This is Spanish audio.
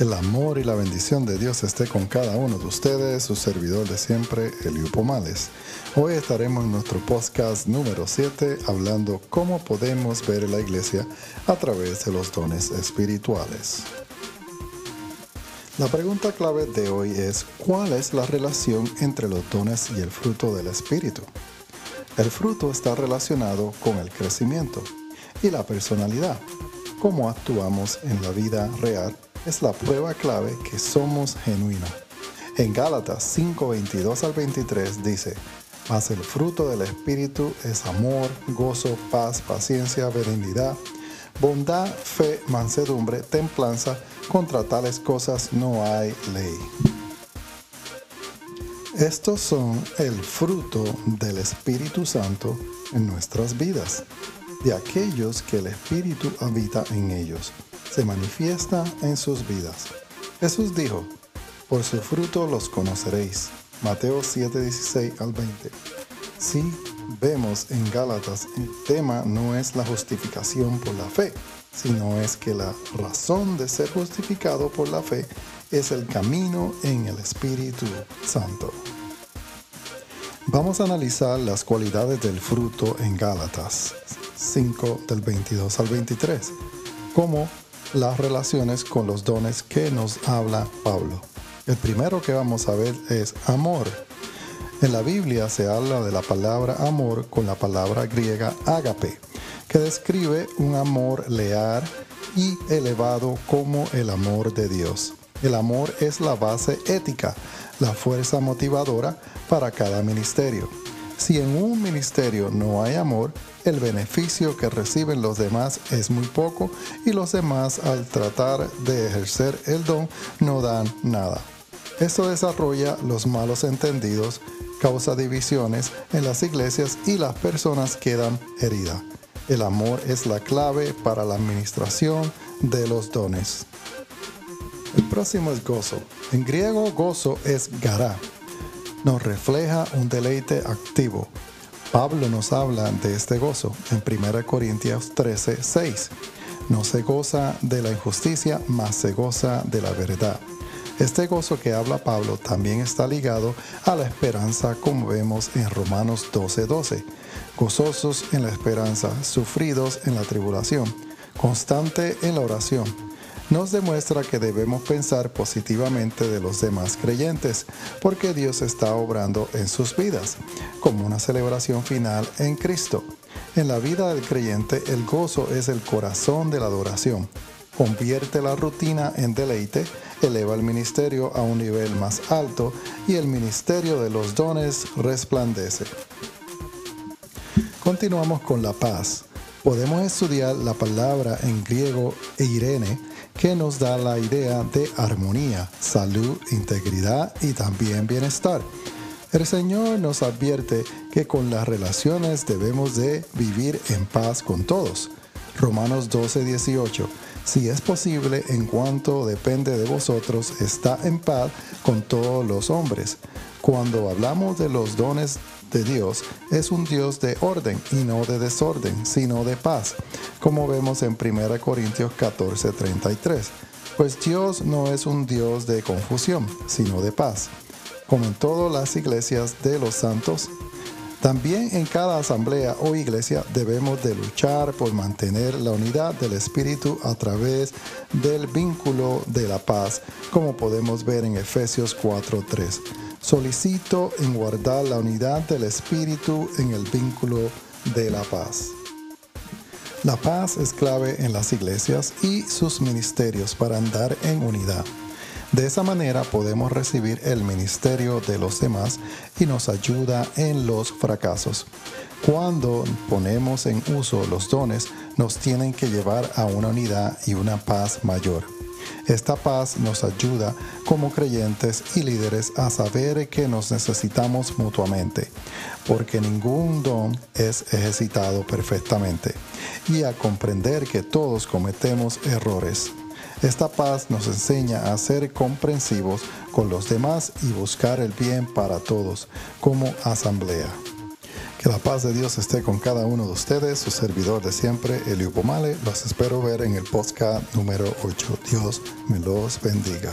El amor y la bendición de Dios esté con cada uno de ustedes, su servidor de siempre, Elio Pomales. Hoy estaremos en nuestro podcast número 7 hablando cómo podemos ver la iglesia a través de los dones espirituales. La pregunta clave de hoy es ¿cuál es la relación entre los dones y el fruto del Espíritu? El fruto está relacionado con el crecimiento y la personalidad, cómo actuamos en la vida real es la prueba clave que somos genuinos. En Gálatas 5, 22 al 23 dice, mas el fruto del Espíritu es amor, gozo, paz, paciencia, benignidad, bondad, fe, mansedumbre, templanza. Contra tales cosas no hay ley. Estos son el fruto del Espíritu Santo en nuestras vidas, de aquellos que el Espíritu habita en ellos se manifiesta en sus vidas. Jesús dijo, por su fruto los conoceréis. Mateo 7:16 al 20. Si vemos en Gálatas, el tema no es la justificación por la fe, sino es que la razón de ser justificado por la fe es el camino en el Espíritu Santo. Vamos a analizar las cualidades del fruto en Gálatas 5 del 22 al 23, como las relaciones con los dones que nos habla Pablo. El primero que vamos a ver es amor. En la Biblia se habla de la palabra amor con la palabra griega ágape, que describe un amor leal y elevado como el amor de Dios. El amor es la base ética, la fuerza motivadora para cada ministerio. Si en un ministerio no hay amor, el beneficio que reciben los demás es muy poco y los demás al tratar de ejercer el don no dan nada. Esto desarrolla los malos entendidos, causa divisiones en las iglesias y las personas quedan heridas. El amor es la clave para la administración de los dones. El próximo es gozo. En griego gozo es gará. Nos refleja un deleite activo, Pablo nos habla de este gozo en 1 Corintios 13, 6. No se goza de la injusticia, mas se goza de la verdad. Este gozo que habla Pablo también está ligado a la esperanza como vemos en Romanos 12:12. 12. Gozosos en la esperanza, sufridos en la tribulación, constante en la oración nos demuestra que debemos pensar positivamente de los demás creyentes, porque Dios está obrando en sus vidas, como una celebración final en Cristo. En la vida del creyente el gozo es el corazón de la adoración. Convierte la rutina en deleite, eleva el ministerio a un nivel más alto y el ministerio de los dones resplandece. Continuamos con la paz. Podemos estudiar la palabra en griego Irene, que nos da la idea de armonía, salud, integridad y también bienestar. El Señor nos advierte que con las relaciones debemos de vivir en paz con todos. Romanos 12, 18. Si es posible, en cuanto depende de vosotros, está en paz con todos los hombres. Cuando hablamos de los dones de Dios, es un Dios de orden y no de desorden, sino de paz, como vemos en 1 Corintios 14, 33. Pues Dios no es un Dios de confusión, sino de paz. Como en todas las iglesias de los santos, también en cada asamblea o iglesia debemos de luchar por mantener la unidad del Espíritu a través del vínculo de la paz, como podemos ver en Efesios 4:3. Solicito en guardar la unidad del Espíritu en el vínculo de la paz. La paz es clave en las iglesias y sus ministerios para andar en unidad. De esa manera podemos recibir el ministerio de los demás y nos ayuda en los fracasos. Cuando ponemos en uso los dones, nos tienen que llevar a una unidad y una paz mayor. Esta paz nos ayuda como creyentes y líderes a saber que nos necesitamos mutuamente, porque ningún don es ejercitado perfectamente, y a comprender que todos cometemos errores. Esta paz nos enseña a ser comprensivos con los demás y buscar el bien para todos como asamblea. Que la paz de Dios esté con cada uno de ustedes, su servidor de siempre, Elio Pomale. Los espero ver en el podcast número 8. Dios me los bendiga.